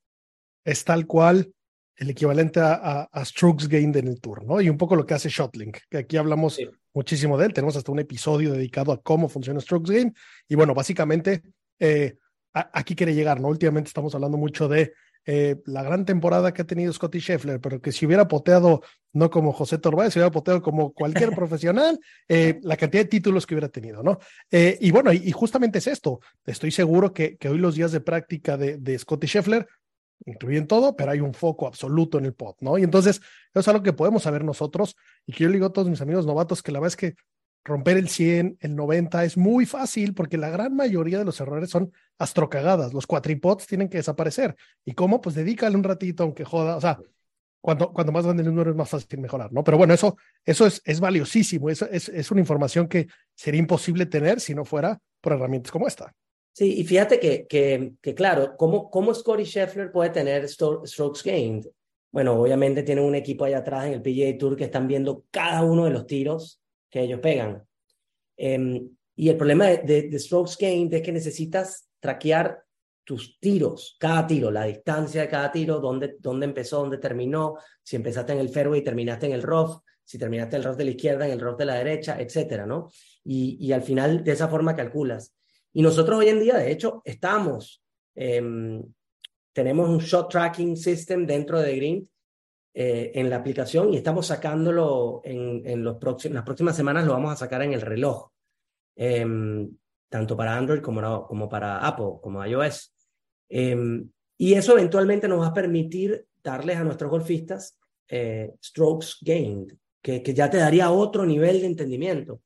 es tal cual el equivalente a, a, a strokes gained en el tour, ¿no? Y un poco lo que hace Shotlink, que aquí hablamos sí. muchísimo de él. Tenemos hasta un episodio dedicado a cómo funciona strokes gained. Y bueno, básicamente... Eh, aquí quiere llegar, ¿no? Últimamente estamos hablando mucho de eh, la gran temporada que ha tenido Scotty Scheffler, pero que si hubiera poteado, no como José Torbay, si hubiera poteado como cualquier *laughs* profesional, eh, la cantidad de títulos que hubiera tenido, ¿no? Eh, y bueno, y, y, justamente es esto. Estoy seguro que, que hoy los días de práctica de, de Scotty Scheffler incluyen todo, pero hay un foco absoluto en el pot, ¿no? Y entonces, eso es algo que podemos saber nosotros y que yo le digo a todos mis amigos novatos que la verdad es que romper el 100, el 90 es muy fácil porque la gran mayoría de los errores son astrocagadas. Los cuatripods tienen que desaparecer. ¿Y cómo? Pues dedícale un ratito, aunque joda. O sea, cuando, cuando más grande el número es más fácil mejorar, ¿no? Pero bueno, eso, eso es, es valiosísimo. Eso es, es una información que sería imposible tener si no fuera por herramientas como esta. Sí, y fíjate que, que, claro, ¿cómo, ¿cómo Scotty Scheffler puede tener strokes gained? Bueno, obviamente tienen un equipo allá atrás en el PGA Tour que están viendo cada uno de los tiros que ellos pegan. Um, y el problema de, de, de, strokes gained es que necesitas traquear tus tiros, cada tiro, la distancia de cada tiro, dónde, dónde empezó, dónde terminó, si empezaste en el fairway y terminaste en el rough, si terminaste en el rough de la izquierda, en el rough de la derecha, etcétera, ¿no? Y, y al final de esa forma calculas. Y nosotros hoy en día, de hecho, estamos, eh, tenemos un shot tracking system dentro de Green eh, en la aplicación y estamos sacándolo en, en los próximos, las próximas semanas, lo vamos a sacar en el reloj, eh, tanto para Android como, como para Apple, como iOS. Eh, y eso eventualmente nos va a permitir darles a nuestros golfistas eh, strokes gained, que, que ya te daría otro nivel de entendimiento.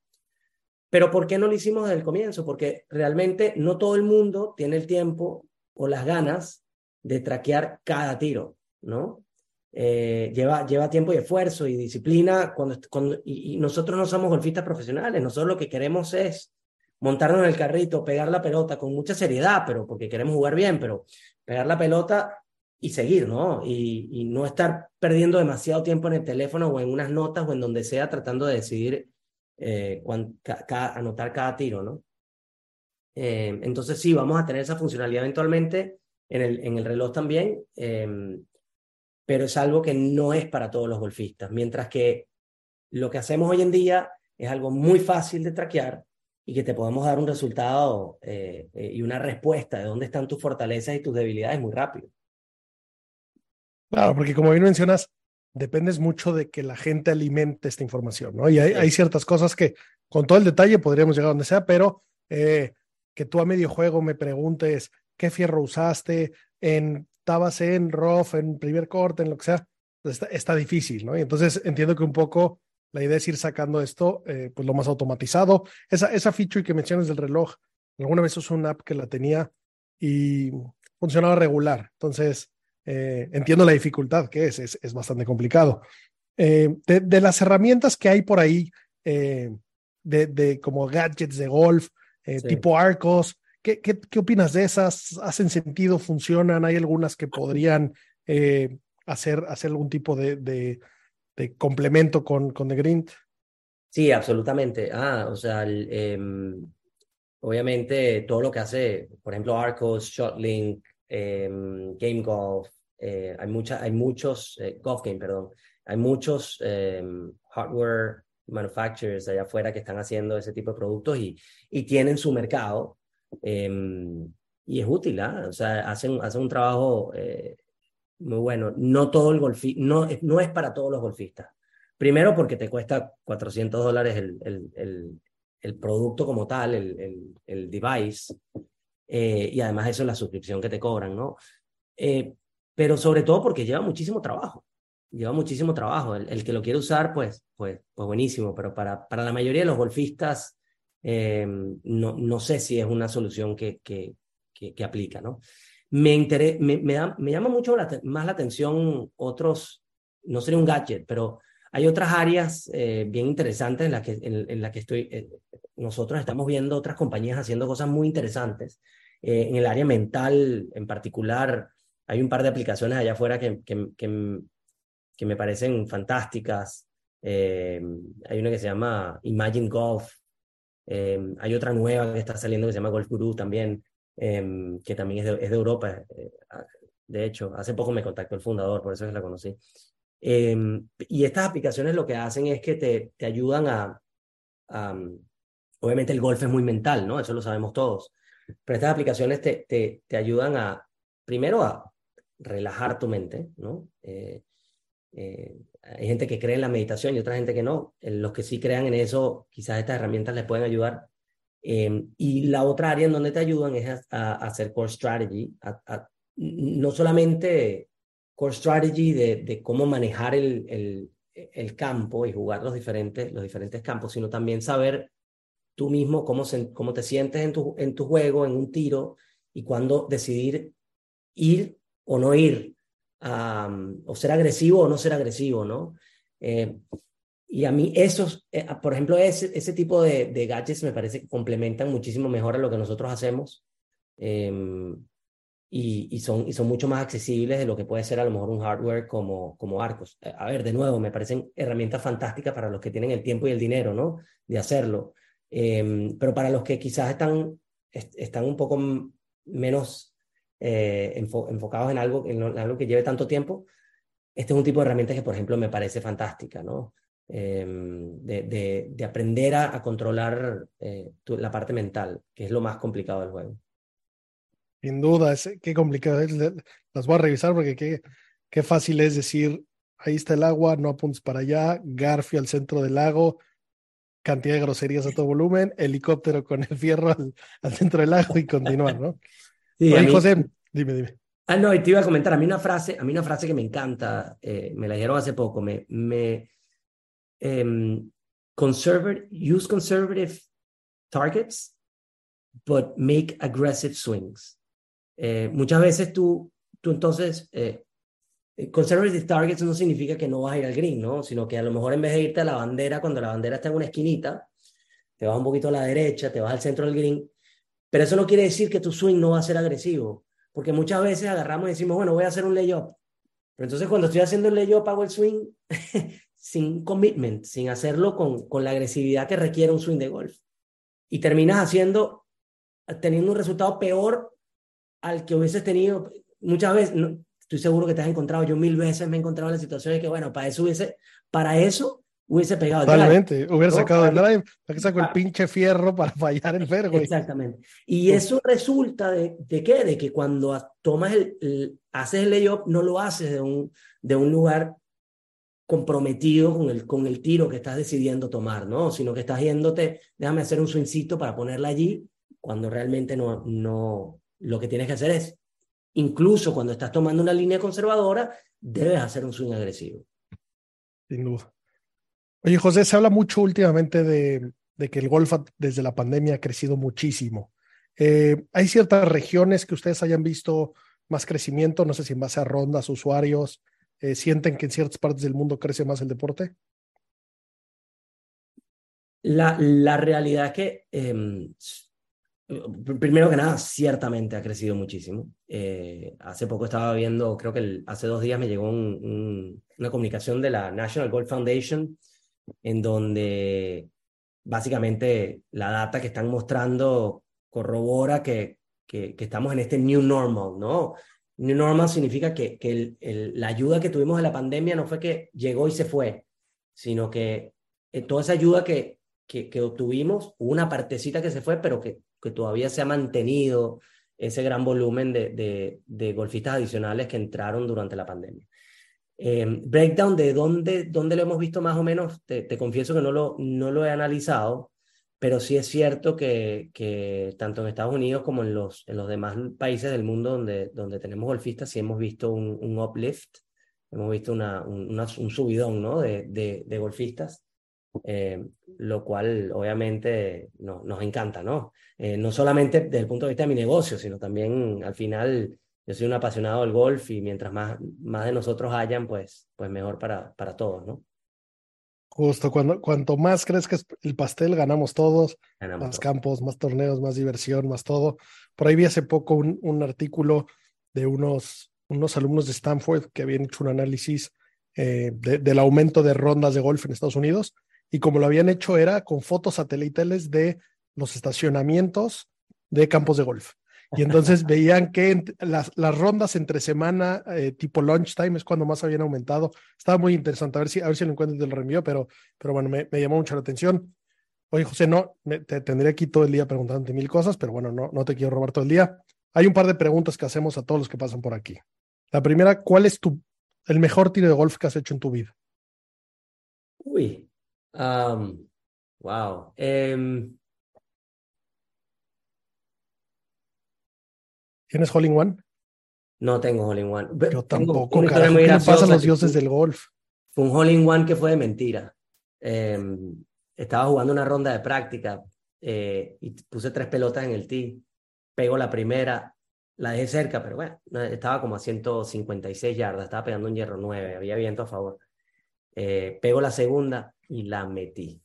Pero ¿por qué no lo hicimos desde el comienzo? Porque realmente no todo el mundo tiene el tiempo o las ganas de traquear cada tiro, ¿no? Eh, lleva, lleva tiempo y esfuerzo y disciplina cuando, cuando y, nosotros no somos golfistas profesionales, nosotros lo que queremos es montarnos en el carrito, pegar la pelota con mucha seriedad, pero porque queremos jugar bien, pero pegar la pelota y seguir, ¿no? Y, y no estar perdiendo demasiado tiempo en el teléfono o en unas notas o en donde sea tratando de decidir eh, anotar cada tiro, ¿no? Eh, entonces sí, vamos a tener esa funcionalidad eventualmente en el, reloj también, em, pero es algo que no es para todos los golfistas, mientras que lo que hacemos hoy en día es algo muy fácil de traquear y que te podemos dar un resultado eh, y una respuesta de dónde están tus fortalezas y tus debilidades muy rápido. Claro, porque como bien mencionas, dependes mucho de que la gente alimente esta información, ¿no? Y hay, ciertas cosas que con todo el detalle podríamos llegar a donde sea, pero eh, que tú a medio juego me preguntes qué fierro usaste, en, estabas en rough, en primer corte, en lo que sea, pues está, difícil, ¿no? Y entonces entiendo que un poco la idea es ir sacando esto, eh, pues lo más automatizado. Esa, esa feature que mencionas del reloj, alguna vez usé una app que la tenía y funcionaba regular. Entonces, eh, entiendo la dificultad que es, es, bastante complicado. Eh, de, las herramientas que hay por ahí, eh, de, de, como gadgets de golf, tipo arcos, ¿qué, ¿qué, qué, opinas de esas? ¿Hacen sentido? ¿Funcionan? ¿Hay algunas que podrían hacer, hacer algún tipo de, de, complemento con, con The Green? Sí, absolutamente. Ah, o sea, em, obviamente todo lo que hace, por ejemplo, Arcos, Shotlink, Em, game Golf, eh, hay, mucha, hay muchos, eh, Golf Game, perdón, hay muchos em, hardware manufacturers allá afuera que están haciendo ese tipo de productos y, y tienen su mercado. Em, y es útil, ¿ah? o sea, hacen, hacen un trabajo eh, muy bueno. No todo el golfista, no, no es para todos los golfistas. Primero porque te cuesta 400 dólares el, el, el, el producto como tal, el, el device, eh, y además eso es la suscripción que te cobran, ¿no? Eh, pero sobre todo porque lleva muchísimo trabajo, lleva muchísimo trabajo. El, que lo quiere usar, pues, pues, pues buenísimo, pero para, para la mayoría de los golfistas, eh, no, no sé si es una solución que, que, que, aplica, ¿no? Me, me, me, da, me llama mucho más la atención otros, no sería un gadget, pero hay otras áreas bien interesantes en las que, en, en la que estoy, nosotros estamos viendo otras compañías haciendo cosas muy interesantes eh, en el área mental en particular, hay un par de aplicaciones allá afuera que, que, que, me parecen fantásticas. Eh, hay una que se llama Imagine Golf. Eh, hay otra nueva que está saliendo que se llama Golf Guru también, que también es de, es de Europa. de hecho, hace poco me contactó el fundador, por eso es que la conocí. y estas aplicaciones lo que hacen es que te, te ayudan a, a, Obviamente el golf es muy mental, ¿no? Eso lo sabemos todos. Pero estas aplicaciones te, te, te ayudan a, primero, a relajar tu mente, ¿no? Eh, eh, hay gente que cree en la meditación y otra gente que no. Los que sí crean en eso, quizás estas herramientas les pueden ayudar. Em, y la otra área en donde te ayudan es a, hacer core strategy, no solamente core strategy de, de cómo manejar el, el, el, campo y jugar los diferentes, los diferentes campos, sino también saber tú mismo cómo, cómo te sientes en tu, en tu juego, en un tiro, y cuándo decidir ir o no ir, o ser agresivo o no ser agresivo, ¿no? Eh, y a mí esos, eh, por ejemplo, ese, ese tipo de, de, gadgets me parece que complementan muchísimo mejor a lo que nosotros hacemos em, y, y, son, y son mucho más accesibles de lo que puede ser a lo mejor un hardware como, como Arcos. Eh, a ver, de nuevo, me parecen herramientas fantásticas para los que tienen el tiempo y el dinero, ¿no? De hacerlo. Em, pero para los que quizás están, están un poco menos eh, enfocados en algo, en, algo que lleve tanto tiempo, este es un tipo de herramienta que, por ejemplo, me parece fantástica, ¿no? Em, de, de, aprender a, controlar eh, la parte mental, que es lo más complicado del juego. Sin duda, es, qué complicado es. Las voy a revisar porque qué, qué fácil es decir, ahí está el agua, no apuntes para allá, Garfio al centro del lago, cantidad de groserías a todo volumen, helicóptero con el fierro al, centro del lago y continuar, ¿no? *laughs* Sí, José, dime, dime. Ah, no, y te iba a comentar, a mí una frase, a mí una frase que me encanta, eh, me la dijeron hace poco, me, me conservative, use conservative targets, but make aggressive swings. Eh, muchas veces tú, tú entonces, eh, conservative targets no significa que no vas a ir al green, ¿no? Sino que a lo mejor en vez de irte a la bandera, cuando la bandera está en una esquinita, te vas un poquito a la derecha, te vas al centro del green, pero eso no quiere decir que tu swing no va a ser agresivo, porque muchas veces agarramos y decimos, bueno, voy a hacer un layup, pero entonces cuando estoy haciendo el layup hago el swing *laughs* sin commitment, sin hacerlo con, con la agresividad que requiere un swing de golf. Y terminas haciendo, teniendo un resultado peor al que hubieses tenido muchas veces. Estoy seguro que te has encontrado, yo mil veces me he encontrado en la situación de que, bueno, para eso hubiese, para eso hubiese pegado Totalmente, hubiera sacado el drive, para que saco el pinche fierro para fallar el fairway. Exactamente. Y eso resulta de, de qué? De que cuando tomas el, haces el layup, no lo haces de un, de un lugar comprometido con el, con el tiro que estás decidiendo tomar, ¿no? Sino que estás yéndote, déjame hacer un swingcito para ponerla allí, cuando realmente no, no, lo que tienes que hacer es, incluso cuando estás tomando una línea conservadora, debes hacer un swing agresivo. Sin duda. Oye, José, se habla mucho últimamente de, de que el golf desde la pandemia ha crecido muchísimo. Eh, ¿Hay ciertas regiones que ustedes hayan visto más crecimiento? No sé si en base a rondas, usuarios, eh, sienten que en ciertas partes del mundo crece más el deporte? La, la realidad es que, em, primero que nada, ciertamente ha crecido muchísimo. Eh, hace poco estaba viendo, creo que hace dos días me llegó una comunicación de la National Golf Foundation en donde básicamente la data que están mostrando corrobora que, que, que estamos en este new normal, ¿no? New normal significa que, que el, la ayuda que tuvimos en la pandemia no fue que llegó y se fue, sino que eh, toda esa ayuda que, que, que, obtuvimos, una partecita que se fue, pero que, que todavía se ha mantenido ese gran volumen de, de, de golfistas adicionales que entraron durante la pandemia. Eh, breakdown de dónde, dónde lo hemos visto más o menos, te, te confieso que no lo, no lo he analizado, pero sí es cierto que, que, tanto en Estados Unidos como en los, en los demás países del mundo donde, donde tenemos golfistas, sí hemos visto un, un uplift, hemos visto una, un, un subidón ¿no? de, de, de golfistas, eh, lo cual obviamente no, nos encanta, ¿no? Eh, no solamente desde el punto de vista de mi negocio, sino también al final yo soy un apasionado del golf y mientras más, más de nosotros hayan, pues, pues mejor para, para todos, ¿no? Justo, cuando, cuanto más crezca el pastel, ganamos todos, ganamos más campos, más torneos, más diversión, más todo. Por ahí vi hace poco un, un artículo de unos, unos alumnos de Stanford que habían hecho un análisis eh, de, del aumento de rondas de golf en Estados Unidos y como lo habían hecho era con fotos satelitales de los estacionamientos de campos de golf. Y entonces *laughs* veían que las, las rondas entre semana, eh, tipo lunchtime, es cuando más habían aumentado. Estaba muy interesante. A ver si, a ver si lo encuentro del reenvío, pero, pero bueno, me, me, llamó mucho la atención. Oye, José, no, me, te tendré aquí todo el día preguntándote mil cosas, pero bueno, no, no te quiero robar todo el día. Hay un par de preguntas que hacemos a todos los que pasan por aquí. La primera, ¿cuál es tu, el mejor tiro de golf que has hecho en tu vida? Uy, um, wow. Um, ¿Tienes hole in one? No tengo hole in one. Yo tampoco, carajo, ¿qué le pasa a los dioses del golf? Fue un hole in one que fue de mentira. Eh, estaba jugando una ronda de práctica eh, y puse tres pelotas en el tee. Pego la primera, la dejé cerca, pero bueno, estaba como a 156 yardas, estaba pegando un hierro 9, había viento a favor. Eh, pego la segunda y la metí.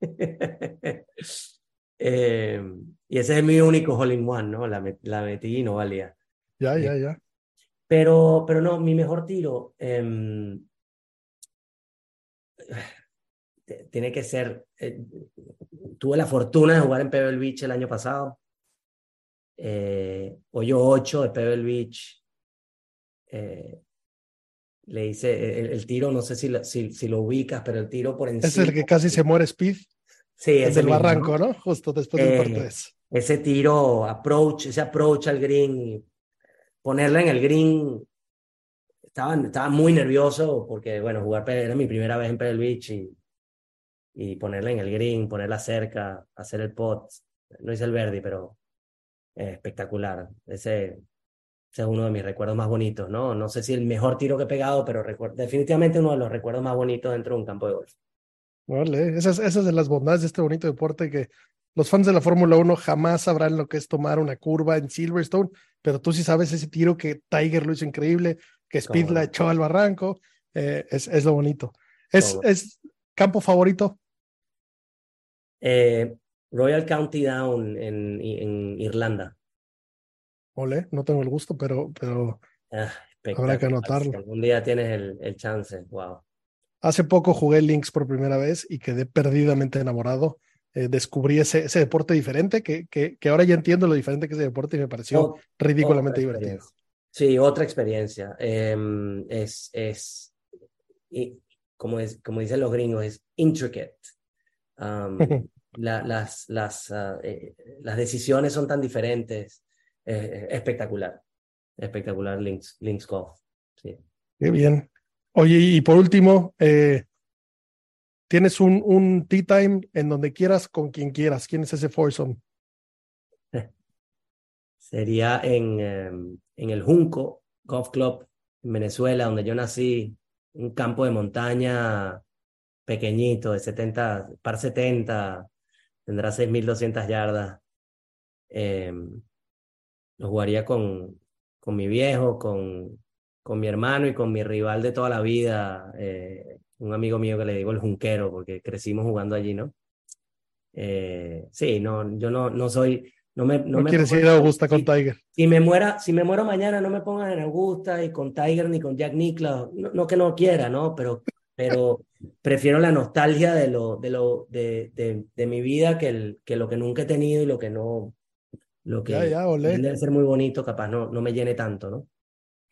*laughs* Eh, y ese es mi único hole in one, ¿no? La, la metí y no valía. Ya, ya, ya. Pero, pero no, mi mejor tiro *sighs* eh, tiene que ser. Eh, tuve la fortuna de jugar en Pebble Beach el año pasado. Eh, hoyo 8 de Pebble Beach. Eh, le hice el, el, tiro, no sé si, si, si, lo ubicas, pero el tiro por encima. Es el que casi se muere Speed. Sí, es el barranco, ¿no? Justo después del par 3. Ese tiro, approach, ese approach al green, ponerla en el green, estaba, estaba muy nervioso porque, bueno, jugar era mi primera vez en Pebble Beach y, y ponerla en el green, ponerla cerca, hacer el pot. No hice el verde, pero eh, espectacular. Ese, ese, es uno de mis recuerdos más bonitos, ¿no? No sé si el mejor tiro que he pegado, pero definitivamente uno de los recuerdos más bonitos dentro de un campo de golf. Vale, esas, esas de las bondades de este bonito deporte que los fans de la Fórmula 1 jamás sabrán lo que es tomar una curva en Silverstone, pero tú sí sabes ese tiro que Tiger lo hizo increíble, que Speed la echó al barranco, eh, es, es, lo bonito. ¿Es, ¿Es, campo favorito? Eh, Royal County Down en, en, Irlanda. Ole, no tengo el gusto, pero, pero ah, habrá que anotarlo. Si algún día tienes el, el chance, wow. Hace poco jugué Links por primera vez y quedé perdidamente enamorado. Eh, descubrí ese, ese, deporte diferente, que, que, que, ahora ya entiendo lo diferente que es ese deporte y me pareció ridículamente divertido. Sí, otra experiencia. Em, es, es, y, como, es, como dicen los gringos, es intricate. *laughs* la, las, las, uh, eh, las decisiones son tan diferentes. Eh, espectacular. Espectacular Links, Links Golf. Sí. Qué bien. Oye, y por último, eh, tienes un, un tea time en donde quieras, con quien quieras. ¿Quién es ese foursome? *laughs* Sería en, em, en el Junco Golf Club en Venezuela, donde yo nací, un campo de montaña pequeñito, de 70, par 70, tendrá 6.200 yardas. Eh, lo jugaría con, con mi viejo, con, con mi hermano y con mi rival de toda la vida, eh, un amigo mío que le digo el Junquero, porque crecimos jugando allí, ¿no? Eh, sí, no, yo no, no soy, no me, no, me quieres ir a Augusta con Tiger. Si me muera, si me muero mañana, no me pongan en Augusta y con Tiger ni con Jack Nicklaus. No, que no quiera, ¿no? Pero, pero prefiero la nostalgia de lo, de lo, de, de, de, mi vida que el, que lo que nunca he tenido y lo que no, lo que debe ser muy bonito, capaz no, no me llene tanto, ¿no?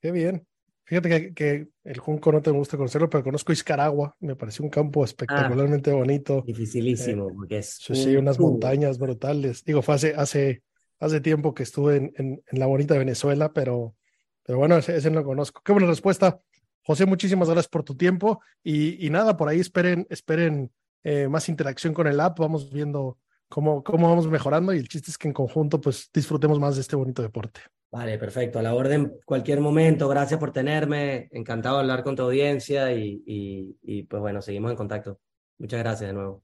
Qué bien. Fíjate que, que, el Junco no te gusta conocerlo, pero conozco Iscaragua. Me pareció un campo ah, espectacularmente bonito. Dificilísimo, eh, porque es. Sí, unas montañas brutales. Digo, fue hace, hace, hace tiempo que estuve en, en, en la bonita Venezuela, pero, pero bueno, ese, ese, no lo conozco. Qué buena respuesta. José, muchísimas gracias por tu tiempo. Y, y nada, por ahí esperen, esperen eh, más interacción con el app. Vamos viendo cómo, cómo vamos mejorando y el chiste es que en conjunto pues disfrutemos más de este bonito deporte. Vale, perfecto. A la orden, cualquier momento. Gracias por tenerme. Encantado de hablar con tu audiencia y, y, y pues bueno, seguimos en contacto. Muchas gracias de nuevo.